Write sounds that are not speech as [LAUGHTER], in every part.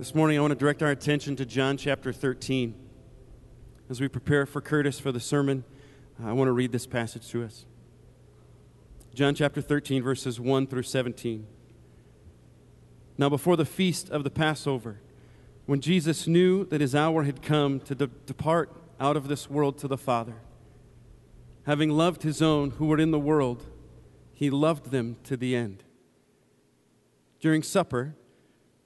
This morning, I want to direct our attention to John chapter 13. As we prepare for Curtis for the sermon, I want to read this passage to us. John chapter 13, verses 1 through 17. Now, before the feast of the Passover, when Jesus knew that his hour had come to de- depart out of this world to the Father, having loved his own who were in the world, he loved them to the end. During supper,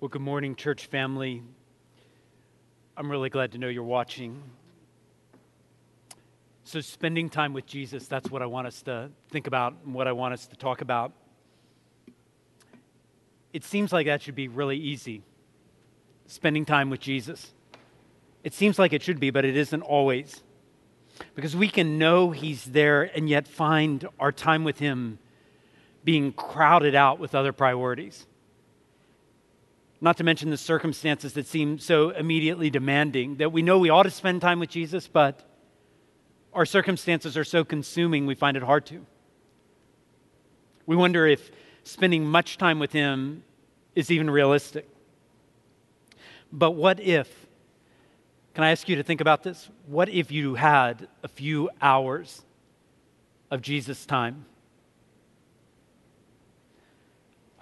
Well, good morning, church family. I'm really glad to know you're watching. So, spending time with Jesus, that's what I want us to think about and what I want us to talk about. It seems like that should be really easy, spending time with Jesus. It seems like it should be, but it isn't always. Because we can know He's there and yet find our time with Him being crowded out with other priorities not to mention the circumstances that seem so immediately demanding that we know we ought to spend time with Jesus, but our circumstances are so consuming we find it hard to. We wonder if spending much time with Him is even realistic. But what if, can I ask you to think about this? What if you had a few hours of Jesus' time?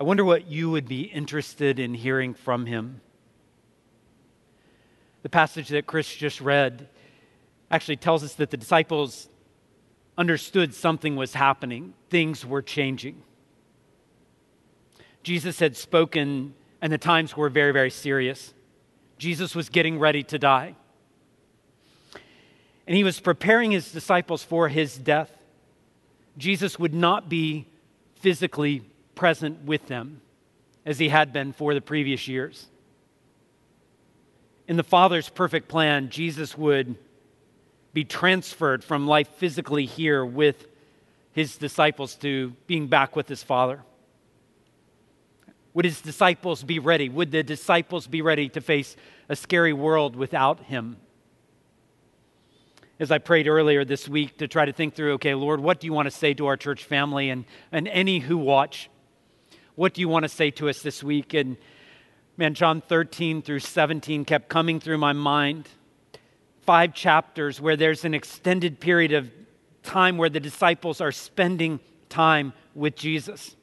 I wonder what you would be interested in hearing from him. The passage that Chris just read actually tells us that the disciples understood something was happening, things were changing. Jesus had spoken, and the times were very, very serious. Jesus was getting ready to die. And he was preparing his disciples for his death. Jesus would not be physically present with them as he had been for the previous years. In the Father's perfect plan, Jesus would be transferred from life physically here with his disciples to being back with his Father. Would his disciples be ready? Would the disciples be ready to face a scary world without him? As I prayed earlier this week to try to think through, okay, Lord, what do you want to say to our church family and, and any who watch? What do you want to say to us this week? And man, John 13 through 17 kept coming through my mind. Five chapters where there's an extended period of time where the disciples are spending time with Jesus.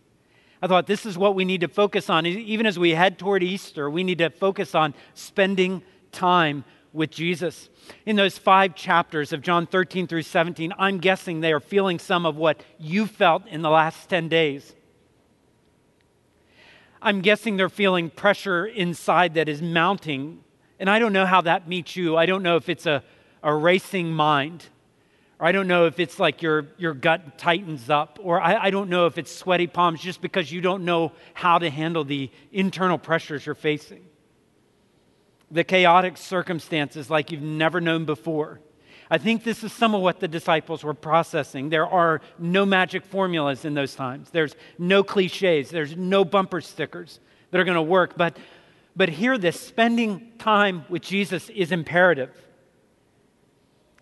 I thought this is what we need to focus on. Even as we head toward Easter, we need to focus on spending time with Jesus. In those five chapters of John 13 through 17, I'm guessing they are feeling some of what you felt in the last 10 days I'm guessing they're feeling pressure inside that is mounting. And I don't know how that meets you. I don't know if it's a, a racing mind, or I don't know if it's like your, your gut tightens up, or I, I don't know if it's sweaty palms just because you don't know how to handle the internal pressures you're facing. The chaotic circumstances like you've never known before. I think this is some of what the disciples were processing. There are no magic formulas in those times. There's no cliches. There's no bumper stickers that are going to work. But, but hear this spending time with Jesus is imperative.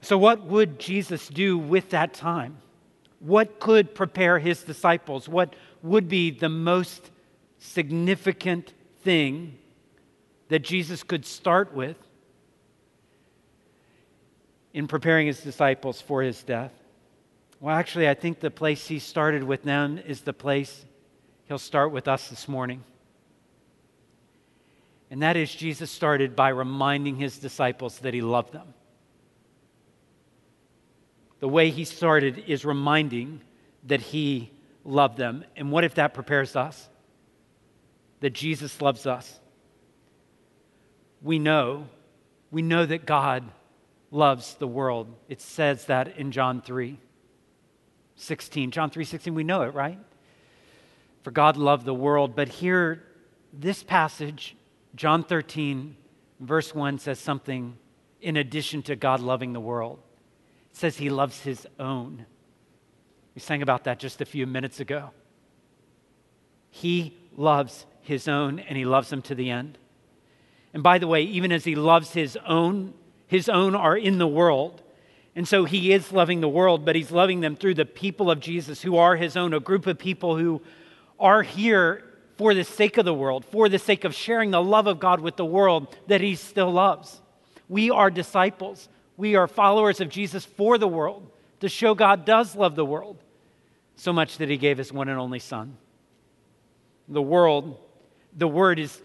So, what would Jesus do with that time? What could prepare his disciples? What would be the most significant thing that Jesus could start with in preparing his disciples for his death? Well, actually, I think the place he started with them is the place he'll start with us this morning. And that is, Jesus started by reminding his disciples that he loved them. The way he started is reminding that he loved them. And what if that prepares us? That Jesus loves us. We know, we know that God loves the world. It says that in John 3 16. John 3 16, we know it, right? For God loved the world. But here, this passage, John 13, verse 1, says something in addition to God loving the world. It says he loves his own. We sang about that just a few minutes ago. He loves his own and he loves them to the end. And by the way, even as he loves his own, his own are in the world. And so he is loving the world, but he's loving them through the people of Jesus who are his own, a group of people who are here for the sake of the world, for the sake of sharing the love of God with the world that he still loves. We are disciples. We are followers of Jesus for the world to show God does love the world so much that he gave his one and only Son. The world, the word is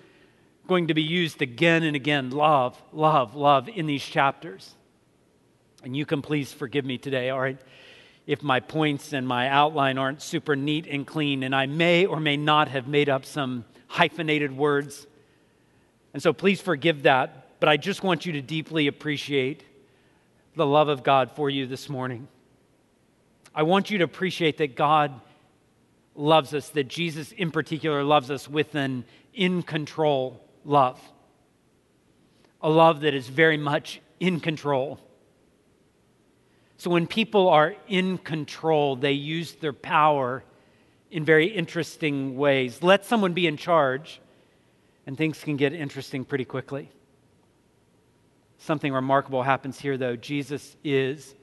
going to be used again and again love, love, love in these chapters. And you can please forgive me today, all right? If my points and my outline aren't super neat and clean, and I may or may not have made up some hyphenated words. And so please forgive that, but I just want you to deeply appreciate the love of God for you this morning. I want you to appreciate that God loves us, that Jesus in particular loves us with an in control love. A love that is very much in control. So when people are in control, they use their power in very interesting ways. Let someone be in charge, and things can get interesting pretty quickly. Something remarkable happens here, though. Jesus is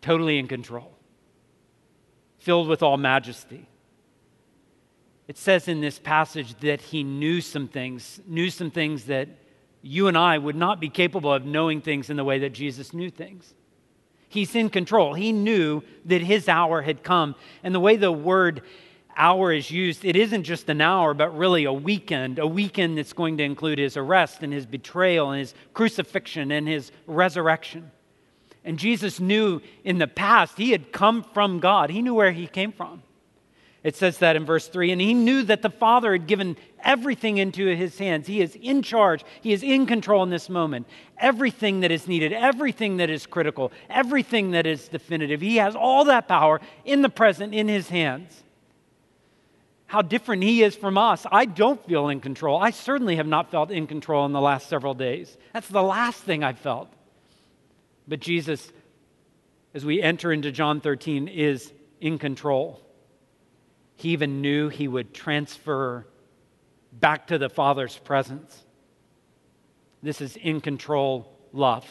totally in control, filled with all majesty. It says in this passage that he knew some things, knew some things that you and I would not be capable of knowing things in the way that Jesus knew things. He's in control. He knew that his hour had come. And the way the word hour is used, it isn't just an hour, but really a weekend, a weekend that's going to include his arrest and his betrayal and his crucifixion and his resurrection. And Jesus knew in the past he had come from God, he knew where he came from. It says that in verse 3. And he knew that the Father had given everything into his hands. He is in charge, he is in control in this moment. Everything that is needed, everything that is critical, everything that is definitive. He has all that power in the present in his hands. How different he is from us. I don't feel in control. I certainly have not felt in control in the last several days. That's the last thing I felt. But Jesus, as we enter into John 13, is in control. He even knew he would transfer back to the Father's presence. This is in control love.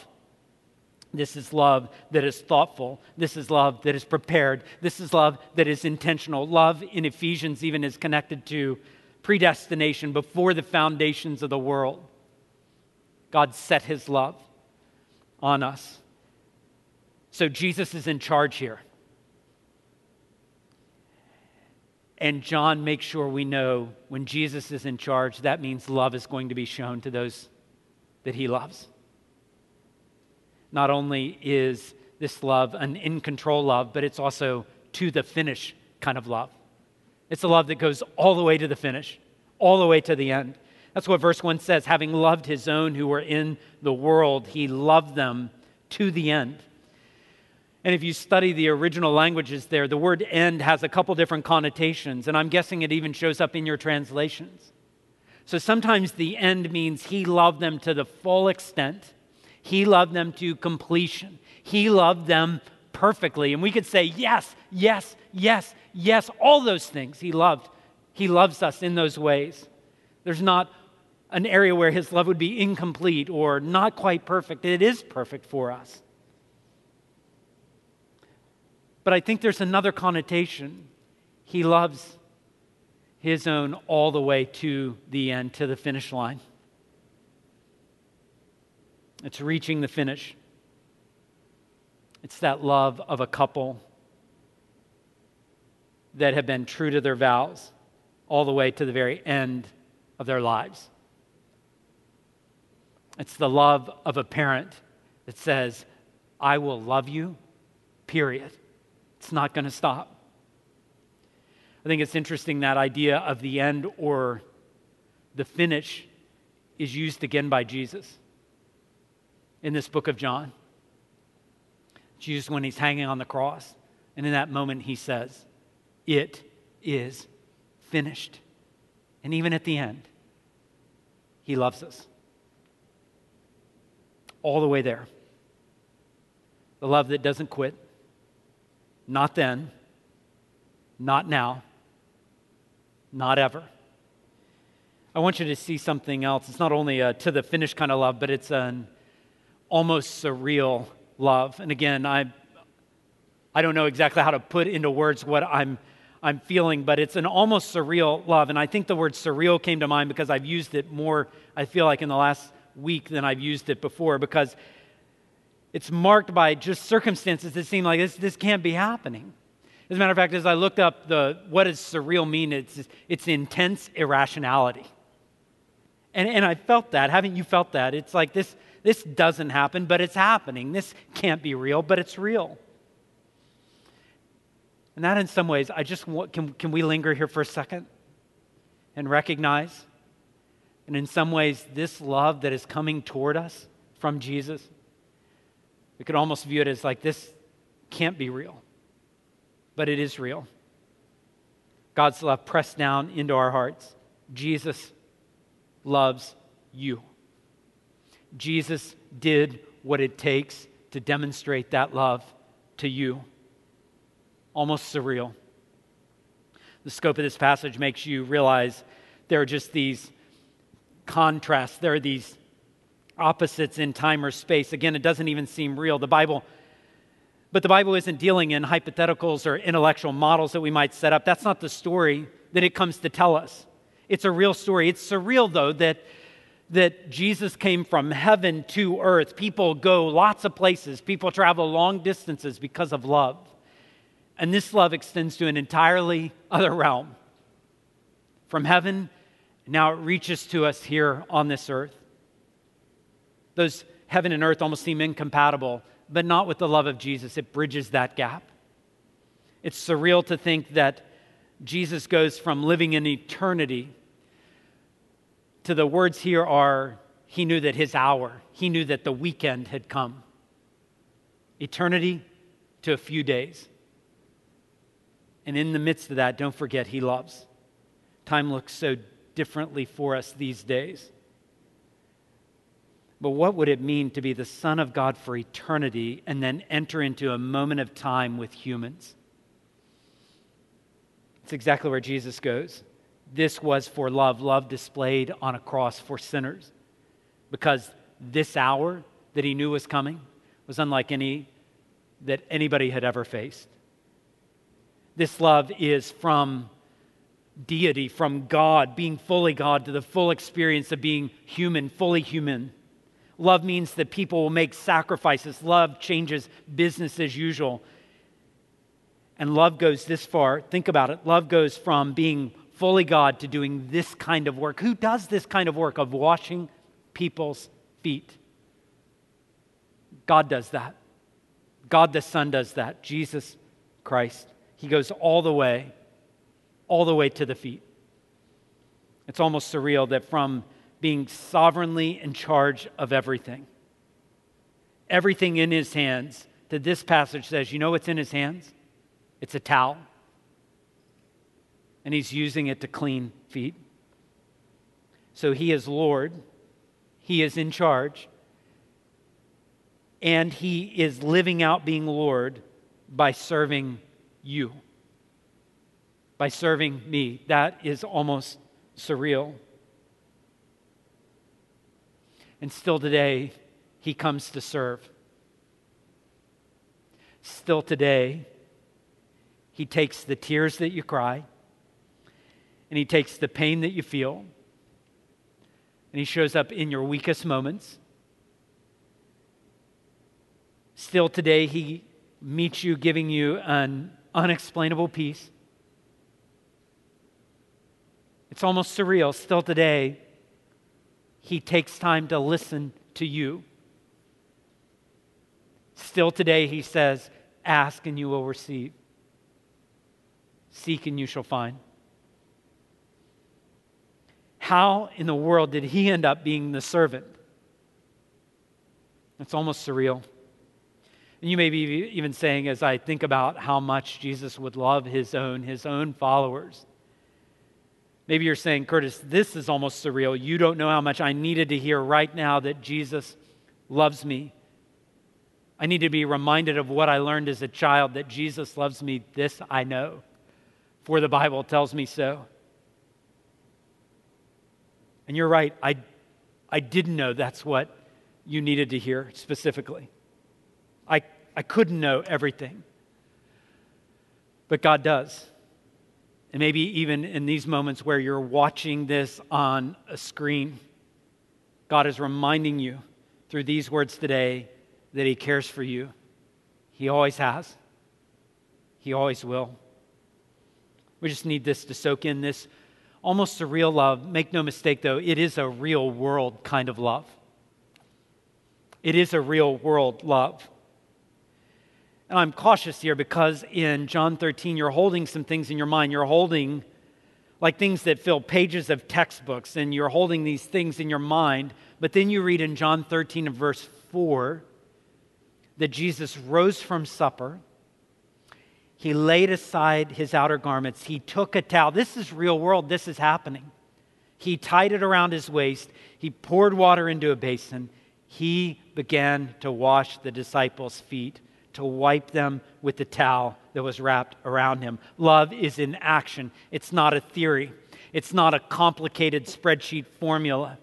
This is love that is thoughtful. This is love that is prepared. This is love that is intentional. Love in Ephesians even is connected to predestination before the foundations of the world. God set his love on us. So Jesus is in charge here. And John makes sure we know when Jesus is in charge, that means love is going to be shown to those that he loves. Not only is this love an in control love, but it's also to the finish kind of love. It's a love that goes all the way to the finish, all the way to the end. That's what verse 1 says. Having loved his own who were in the world, he loved them to the end. And if you study the original languages there, the word end has a couple different connotations, and I'm guessing it even shows up in your translations. So sometimes the end means he loved them to the full extent, he loved them to completion, he loved them perfectly. And we could say, yes, yes, yes, yes, all those things he loved. He loves us in those ways. There's not an area where his love would be incomplete or not quite perfect. It is perfect for us. But I think there's another connotation. He loves his own all the way to the end, to the finish line. It's reaching the finish. It's that love of a couple that have been true to their vows all the way to the very end of their lives. It's the love of a parent that says, I will love you, period. It's not going to stop. I think it's interesting that idea of the end or the finish is used again by Jesus in this book of John. Jesus, when he's hanging on the cross, and in that moment he says, It is finished. And even at the end, he loves us. All the way there. The love that doesn't quit not then, not now, not ever. I want you to see something else. It's not only a to the finish kind of love, but it's an almost surreal love. And again, I, I don't know exactly how to put into words what I'm, I'm feeling, but it's an almost surreal love. And I think the word surreal came to mind because I've used it more, I feel like, in the last week than I've used it before because it's marked by just circumstances that seem like this, this can't be happening. As a matter of fact, as I looked up the what does surreal mean, it's, it's intense irrationality. And, and I felt that. Haven't you felt that? It's like this, this doesn't happen, but it's happening. This can't be real, but it's real. And that, in some ways, I just want, can, can we linger here for a second and recognize? And in some ways, this love that is coming toward us from Jesus we could almost view it as like this can't be real, but it is real. God's love pressed down into our hearts. Jesus loves you. Jesus did what it takes to demonstrate that love to you. Almost surreal. The scope of this passage makes you realize there are just these contrasts, there are these opposites in time or space. Again, it doesn't even seem real. The Bible, but the Bible isn't dealing in hypotheticals or intellectual models that we might set up. That's not the story that it comes to tell us. It's a real story. It's surreal, though, that, that Jesus came from heaven to earth. People go lots of places, people travel long distances because of love. And this love extends to an entirely other realm. From heaven, now it reaches to us here on this earth. Those heaven and earth almost seem incompatible, but not with the love of Jesus. It bridges that gap. It's surreal to think that Jesus goes from living in eternity to the words here are he knew that his hour, he knew that the weekend had come. Eternity to a few days. And in the midst of that, don't forget, he loves. Time looks so differently for us these days. But what would it mean to be the Son of God for eternity and then enter into a moment of time with humans? It's exactly where Jesus goes. This was for love, love displayed on a cross for sinners. Because this hour that he knew was coming was unlike any that anybody had ever faced. This love is from deity, from God, being fully God, to the full experience of being human, fully human. Love means that people will make sacrifices. Love changes business as usual. And love goes this far. Think about it. Love goes from being fully God to doing this kind of work. Who does this kind of work of washing people's feet? God does that. God the Son does that. Jesus Christ. He goes all the way, all the way to the feet. It's almost surreal that from being sovereignly in charge of everything, everything in his hands, that this passage says, you know what's in his hands? It's a towel. And he's using it to clean feet. So he is Lord, he is in charge, and he is living out being Lord by serving you, by serving me. That is almost surreal. And still today, he comes to serve. Still today, he takes the tears that you cry, and he takes the pain that you feel, and he shows up in your weakest moments. Still today, he meets you, giving you an unexplainable peace. It's almost surreal. Still today, he takes time to listen to you. Still today, he says, Ask and you will receive, seek and you shall find. How in the world did he end up being the servant? It's almost surreal. And you may be even saying, as I think about how much Jesus would love his own, his own followers. Maybe you're saying, Curtis, this is almost surreal. You don't know how much I needed to hear right now that Jesus loves me. I need to be reminded of what I learned as a child that Jesus loves me. This I know, for the Bible tells me so. And you're right, I, I didn't know that's what you needed to hear specifically. I, I couldn't know everything. But God does. And maybe even in these moments where you're watching this on a screen, God is reminding you through these words today that He cares for you. He always has, He always will. We just need this to soak in this almost surreal love. Make no mistake, though, it is a real world kind of love. It is a real world love. And I'm cautious here because in John 13, you're holding some things in your mind. You're holding like things that fill pages of textbooks, and you're holding these things in your mind. But then you read in John 13 and verse 4 that Jesus rose from supper. He laid aside his outer garments. He took a towel. This is real world. This is happening. He tied it around his waist. He poured water into a basin. He began to wash the disciples' feet to wipe them with the towel that was wrapped around him. Love is in action, it's not a theory, it's not a complicated spreadsheet formula.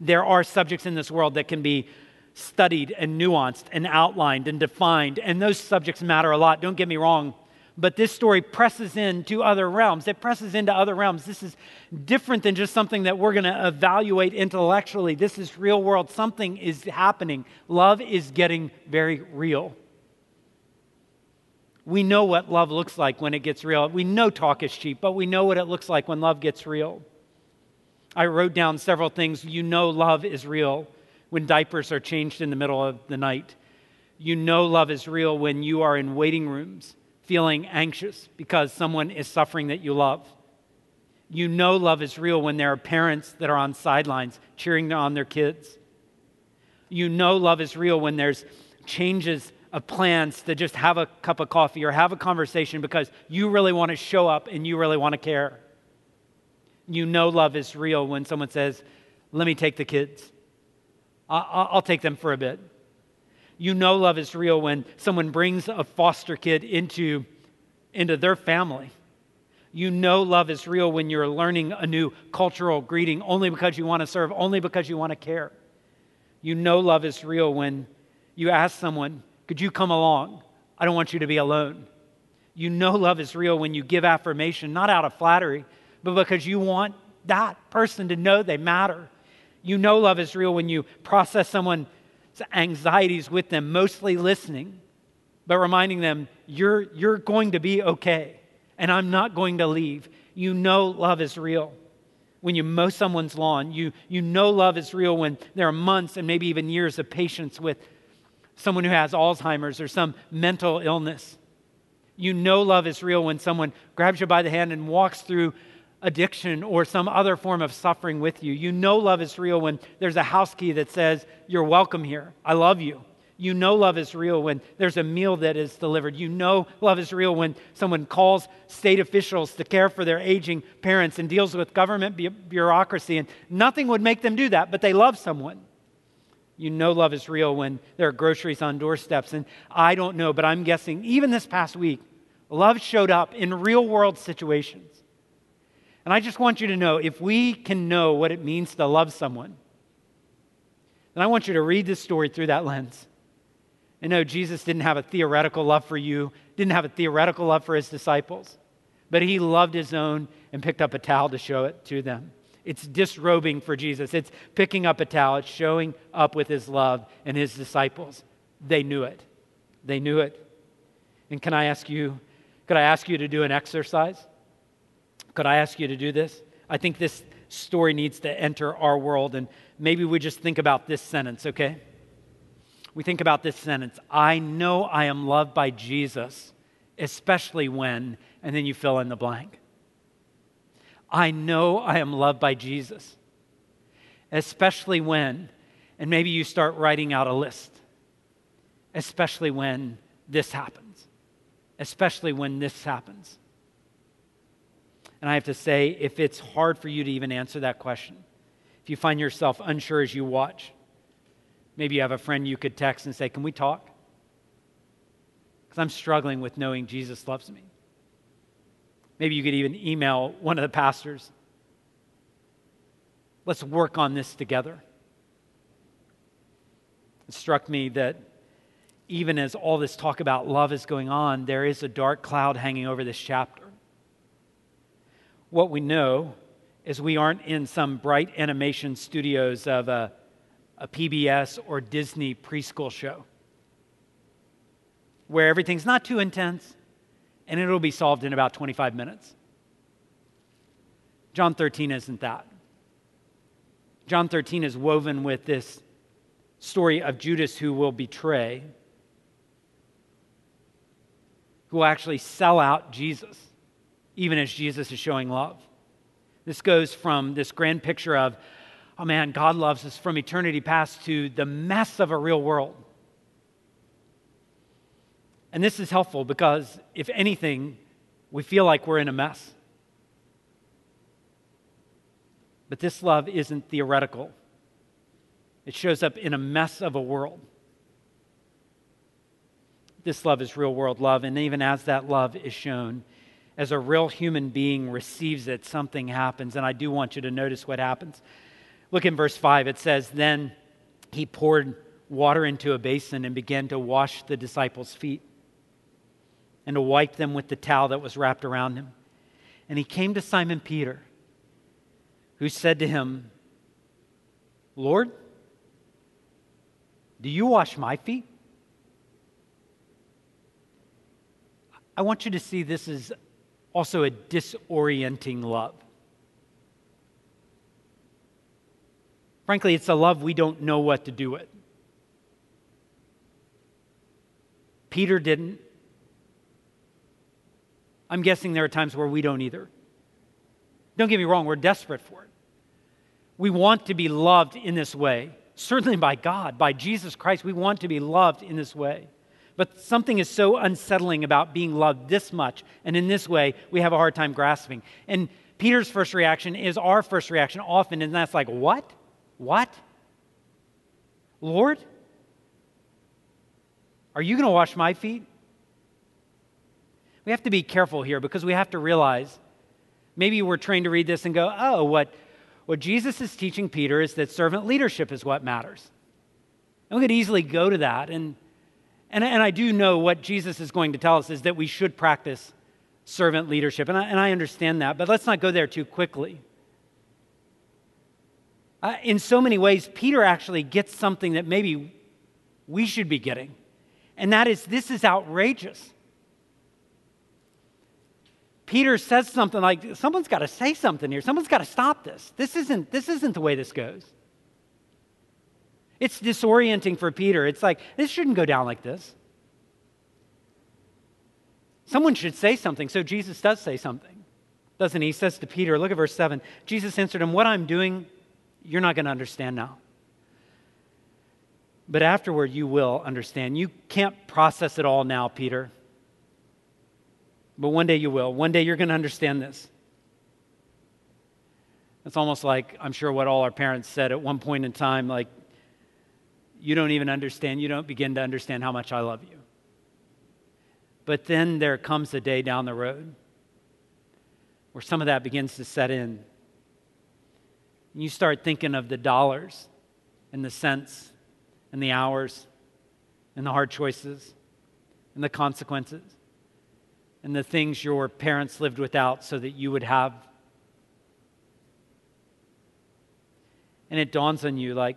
There are subjects in this world that can be studied and nuanced and outlined and defined, and those subjects matter a lot, don't get me wrong. But this story presses into other realms. It presses into other realms. This is different than just something that we're going to evaluate intellectually. This is real world. Something is happening. Love is getting very real. We know what love looks like when it gets real. We know talk is cheap, but we know what it looks like when love gets real. I wrote down several things. You know love is real when diapers are changed in the middle of the night. You know love is real when you are in waiting rooms feeling anxious because someone is suffering that you love. You know love is real when there are parents that are on sidelines cheering on their kids. You know love is real when there's changes of plans to just have a cup of coffee or have a conversation because you really want to show up and you really want to care. You know love is real when someone says, Let me take the kids. I'll take them for a bit. You know love is real when someone brings a foster kid into, into their family. You know love is real when you're learning a new cultural greeting only because you want to serve, only because you want to care. You know love is real when you ask someone, could you come along? I don't want you to be alone. You know love is real when you give affirmation, not out of flattery, but because you want that person to know they matter. You know love is real when you process someone's anxieties with them, mostly listening, but reminding them, you're, you're going to be okay, and I'm not going to leave. You know love is real when you mow someone's lawn. You, you know love is real when there are months and maybe even years of patience with someone who has Alzheimer's or some mental illness. You know love is real when someone grabs you by the hand and walks through addiction or some other form of suffering with you. You know love is real when there's a house key that says, You're welcome here. I love you. You know love is real when there's a meal that is delivered. You know love is real when someone calls state officials to care for their aging parents and deals with government bureaucracy, and nothing would make them do that, but they love someone. You know love is real when there are groceries on doorsteps. And I don't know, but I'm guessing even this past week, love showed up in real world situations. And I just want you to know if we can know what it means to love someone, then I want you to read this story through that lens. And know Jesus didn't have a theoretical love for you, didn't have a theoretical love for his disciples, but he loved his own and picked up a towel to show it to them. It's disrobing for Jesus. It's picking up a towel. It's showing up with his love and his disciples. They knew it. They knew it. And can I ask you, could I ask you to do an exercise? Could I ask you to do this? I think this story needs to enter our world, and maybe we just think about this sentence, okay? We think about this sentence I know I am loved by Jesus, especially when, and then you fill in the blank. I know I am loved by Jesus, especially when, and maybe you start writing out a list, especially when this happens, especially when this happens. And I have to say, if it's hard for you to even answer that question, if you find yourself unsure as you watch, maybe you have a friend you could text and say, Can we talk? Because I'm struggling with knowing Jesus loves me. Maybe you could even email one of the pastors. Let's work on this together. It struck me that even as all this talk about love is going on, there is a dark cloud hanging over this chapter. What we know is we aren't in some bright animation studios of a, a PBS or Disney preschool show where everything's not too intense, and it'll be solved in about 25 minutes. John 13 isn't that. John 13 is woven with this story of Judas who will betray, who will actually sell out Jesus, even as Jesus is showing love. This goes from this grand picture of, oh man, God loves us from eternity past to the mess of a real world. And this is helpful because, if anything, we feel like we're in a mess. But this love isn't theoretical, it shows up in a mess of a world. This love is real world love. And even as that love is shown, as a real human being receives it, something happens. And I do want you to notice what happens. Look in verse 5. It says, Then he poured water into a basin and began to wash the disciples' feet and to wipe them with the towel that was wrapped around him. And he came to Simon Peter, who said to him, Lord, do you wash my feet? I want you to see this is also a disorienting love. Frankly, it's a love we don't know what to do with. Peter didn't. I'm guessing there are times where we don't either. Don't get me wrong, we're desperate for it. We want to be loved in this way, certainly by God, by Jesus Christ. We want to be loved in this way. But something is so unsettling about being loved this much, and in this way, we have a hard time grasping. And Peter's first reaction is our first reaction often, and that's like, What? What? Lord? Are you going to wash my feet? We have to be careful here because we have to realize maybe we're trained to read this and go, oh, what, what Jesus is teaching Peter is that servant leadership is what matters. And we could easily go to that. And, and, and I do know what Jesus is going to tell us is that we should practice servant leadership. And I, and I understand that, but let's not go there too quickly. Uh, in so many ways, Peter actually gets something that maybe we should be getting. And that is, this is outrageous. Peter says something like, someone's got to say something here. Someone's got to stop this. This isn't, this isn't the way this goes. It's disorienting for Peter. It's like, this shouldn't go down like this. Someone should say something, so Jesus does say something. doesn't he? He says to Peter, look at verse 7. Jesus answered him, What I'm doing, you're not going to understand now. But afterward, you will understand. You can't process it all now, Peter. But one day you will. One day you're going to understand this. It's almost like, I'm sure, what all our parents said at one point in time like, you don't even understand, you don't begin to understand how much I love you. But then there comes a day down the road where some of that begins to set in. And you start thinking of the dollars and the cents and the hours and the hard choices and the consequences and the things your parents lived without so that you would have. And it dawns on you like,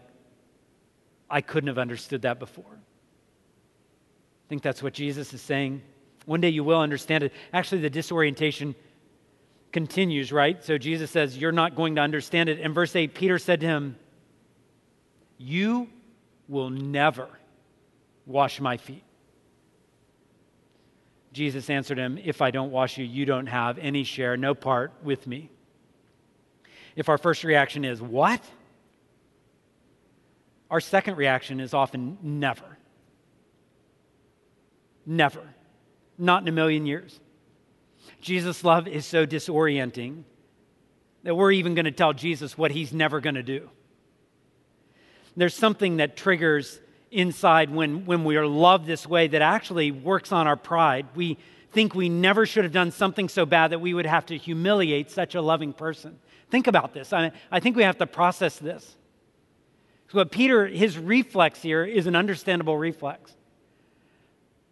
I couldn't have understood that before. I think that's what Jesus is saying. One day you will understand it. Actually, the disorientation continues, right? So Jesus says, You're not going to understand it. In verse 8, Peter said to him, You will never wash my feet. Jesus answered him, If I don't wash you, you don't have any share, no part with me. If our first reaction is, What? Our second reaction is often, Never. Never. Not in a million years. Jesus' love is so disorienting that we're even going to tell Jesus what he's never going to do. There's something that triggers inside when, when we are loved this way that actually works on our pride. We think we never should have done something so bad that we would have to humiliate such a loving person. Think about this. I, I think we have to process this. So, what Peter, his reflex here is an understandable reflex.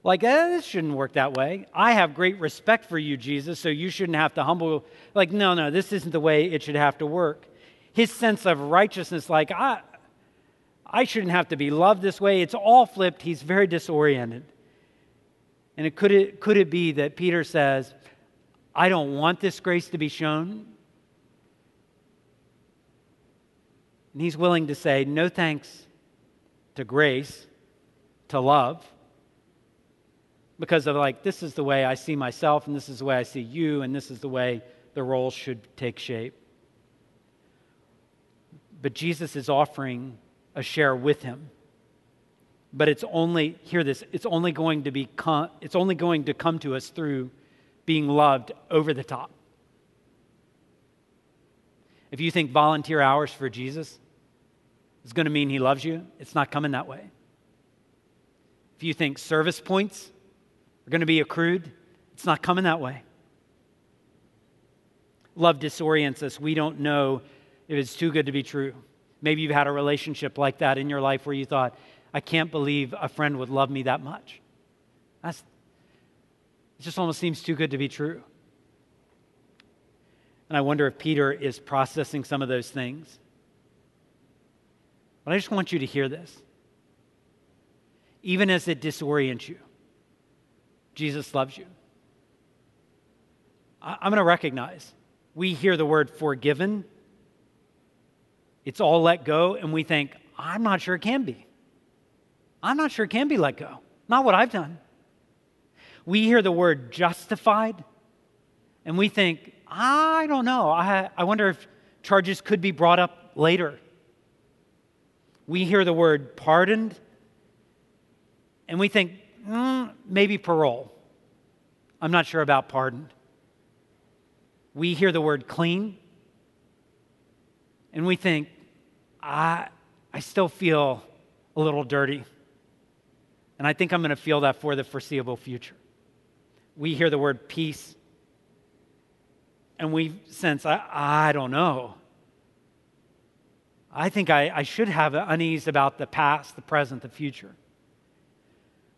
Like, eh, this shouldn't work that way. I have great respect for you, Jesus, so you shouldn't have to humble. Like, no, no, this isn't the way it should have to work. His sense of righteousness, like, I, I shouldn't have to be loved this way. It's all flipped. He's very disoriented. And it, could, it, could it be that Peter says, I don't want this grace to be shown? And he's willing to say, no thanks to grace, to love because of like, this is the way I see myself, and this is the way I see you, and this is the way the roles should take shape. But Jesus is offering a share with him. But it's only, hear this, it's only going to be, it's only going to come to us through being loved over the top. If you think volunteer hours for Jesus is going to mean he loves you, it's not coming that way. If you think service points are going to be accrued. It's not coming that way. Love disorients us. We don't know if it's too good to be true. Maybe you've had a relationship like that in your life where you thought, I can't believe a friend would love me that much. That's, it just almost seems too good to be true. And I wonder if Peter is processing some of those things. But I just want you to hear this. Even as it disorients you, Jesus loves you. I'm going to recognize we hear the word forgiven, it's all let go, and we think, I'm not sure it can be. I'm not sure it can be let go. Not what I've done. We hear the word justified, and we think, I don't know. I, I wonder if charges could be brought up later. We hear the word pardoned, and we think, mm, maybe parole. I'm not sure about pardon. We hear the word clean, and we think, I, I still feel a little dirty. And I think I'm going to feel that for the foreseeable future. We hear the word peace, and we sense, I, I don't know. I think I, I should have unease about the past, the present, the future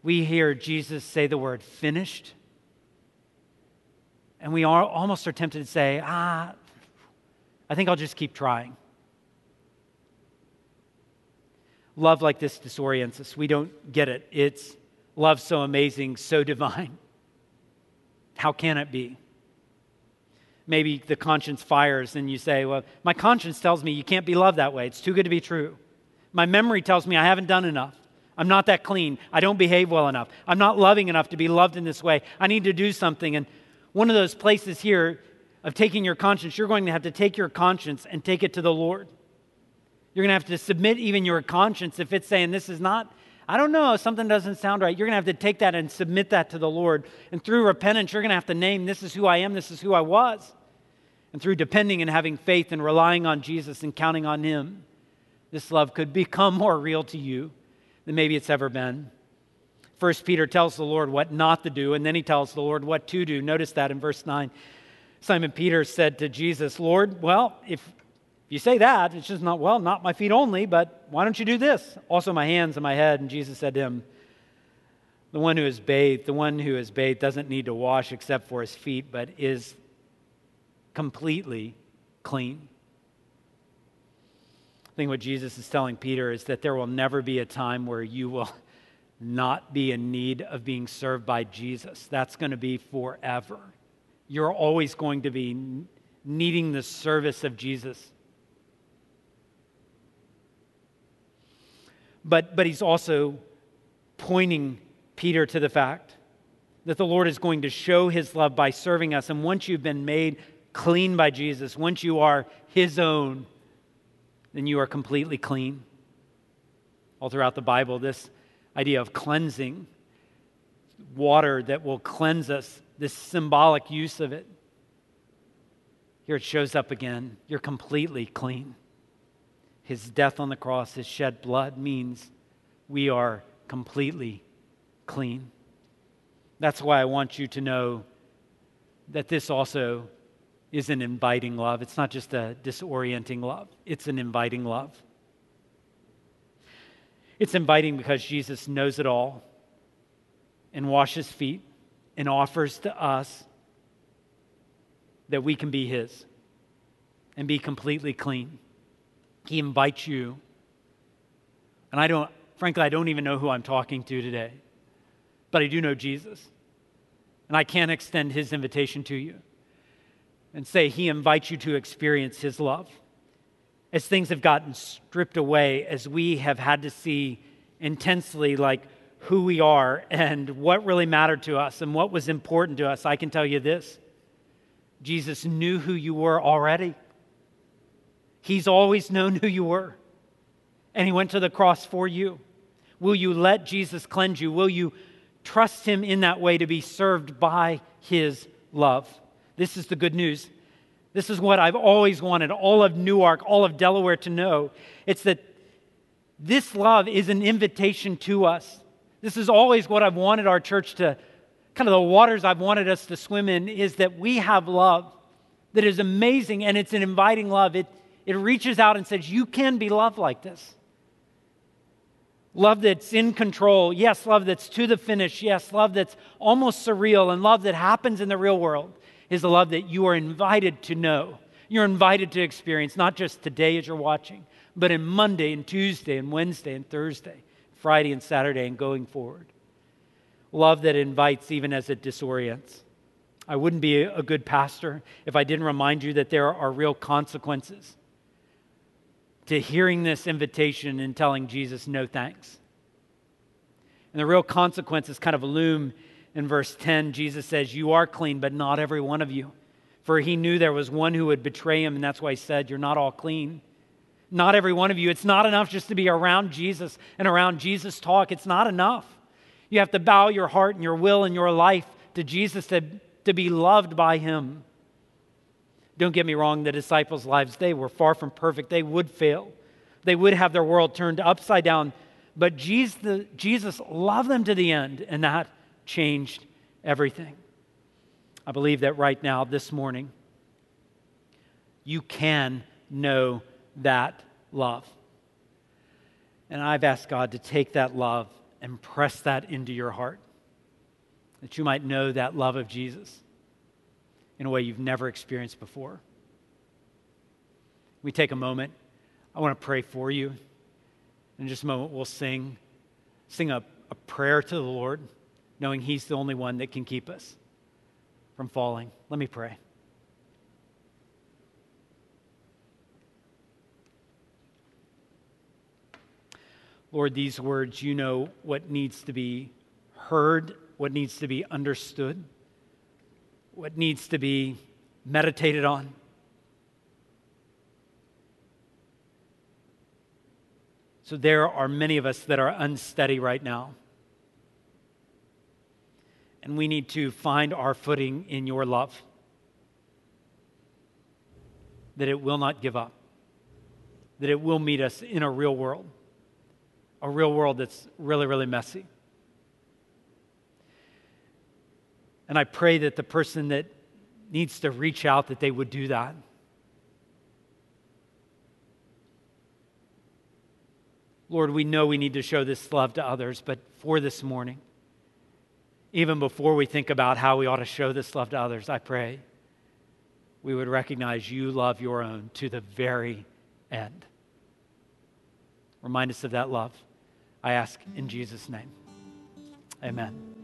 we hear Jesus say the word finished. And we are, almost are tempted to say, ah, I think I'll just keep trying. Love like this disorients us. We don't get it. It's love so amazing, so divine. [LAUGHS] How can it be? Maybe the conscience fires and you say, Well, my conscience tells me you can't be loved that way. It's too good to be true. My memory tells me I haven't done enough. I'm not that clean. I don't behave well enough. I'm not loving enough to be loved in this way. I need to do something. And one of those places here, of taking your conscience, you're going to have to take your conscience and take it to the Lord. You're going to have to submit even your conscience if it's saying, This is not, I don't know, something doesn't sound right. You're going to have to take that and submit that to the Lord. And through repentance, you're going to have to name, This is who I am, this is who I was. And through depending and having faith and relying on Jesus and counting on Him, this love could become more real to you than maybe it's ever been. First Peter tells the Lord what not to do, and then he tells the Lord what to do. Notice that in verse 9. Simon Peter said to Jesus, Lord, well, if you say that, it's just not, well, not my feet only, but why don't you do this? Also my hands and my head. And Jesus said to him, The one who is bathed, the one who is bathed doesn't need to wash except for his feet, but is completely clean. I think what Jesus is telling Peter is that there will never be a time where you will [LAUGHS] not be in need of being served by Jesus. That's going to be forever. You're always going to be needing the service of Jesus. But, but he's also pointing Peter to the fact that the Lord is going to show his love by serving us. And once you've been made clean by Jesus, once you are His own, then you are completely clean. All throughout the Bible, this idea of cleansing, water that will cleanse us, this symbolic use of it. Here it shows up again. You're completely clean. His death on the cross, his shed blood means we are completely clean. That's why I want you to know that this also is an inviting love. It's not just a disorienting love, it's an inviting love. It's inviting because Jesus knows it all and washes feet and offers to us that we can be His and be completely clean. He invites you. And I don't, frankly, I don't even know who I'm talking to today, but I do know Jesus. And I can extend His invitation to you and say he invites you to experience his love. As things have gotten stripped away, as we have had to see intensely, like who we are and what really mattered to us and what was important to us, I can tell you this Jesus knew who you were already. He's always known who you were, and He went to the cross for you. Will you let Jesus cleanse you? Will you trust Him in that way to be served by His love? This is the good news. This is what I've always wanted all of Newark, all of Delaware to know. It's that this love is an invitation to us. This is always what I've wanted our church to, kind of the waters I've wanted us to swim in, is that we have love that is amazing and it's an inviting love. It, it reaches out and says, You can be loved like this. Love that's in control. Yes, love that's to the finish. Yes, love that's almost surreal and love that happens in the real world is the love that you are invited to know. You're invited to experience, not just today as you're watching, but in Monday and Tuesday and Wednesday and Thursday, Friday and Saturday, and going forward. Love that invites even as it disorients. I wouldn't be a good pastor if I didn't remind you that there are real consequences to hearing this invitation and telling Jesus no thanks. And the real consequences kind of loom in verse 10, Jesus says, You are clean, but not every one of you. For he knew there was one who would betray him, and that's why he said, You're not all clean. Not every one of you. It's not enough just to be around Jesus and around Jesus' talk. It's not enough. You have to bow your heart and your will and your life to Jesus to, to be loved by him. Don't get me wrong, the disciples' lives, they were far from perfect. They would fail, they would have their world turned upside down. But Jesus, Jesus loved them to the end, and that changed everything. I believe that right now, this morning, you can know that love. And I've asked God to take that love and press that into your heart, that you might know that love of Jesus in a way you've never experienced before. We take a moment. I want to pray for you. In just a moment, we'll sing, sing a, a prayer to the Lord knowing He's the only one that can keep us from falling. Let me pray. Lord, these words, you know what needs to be heard, what needs to be understood, what needs to be meditated on. So there are many of us that are unsteady right now. And we need to find our footing in your love, that it will not give up, that it will meet us in a real world, a real world that's really, really messy. And I pray that the person that needs to reach out, that they would do that. Lord, we know we need to show this love to others, but for this morning, even before we think about how we ought to show this love to others, I pray we would recognize you love your own to the very end. Remind us of that love. I ask in Jesus' name. Amen.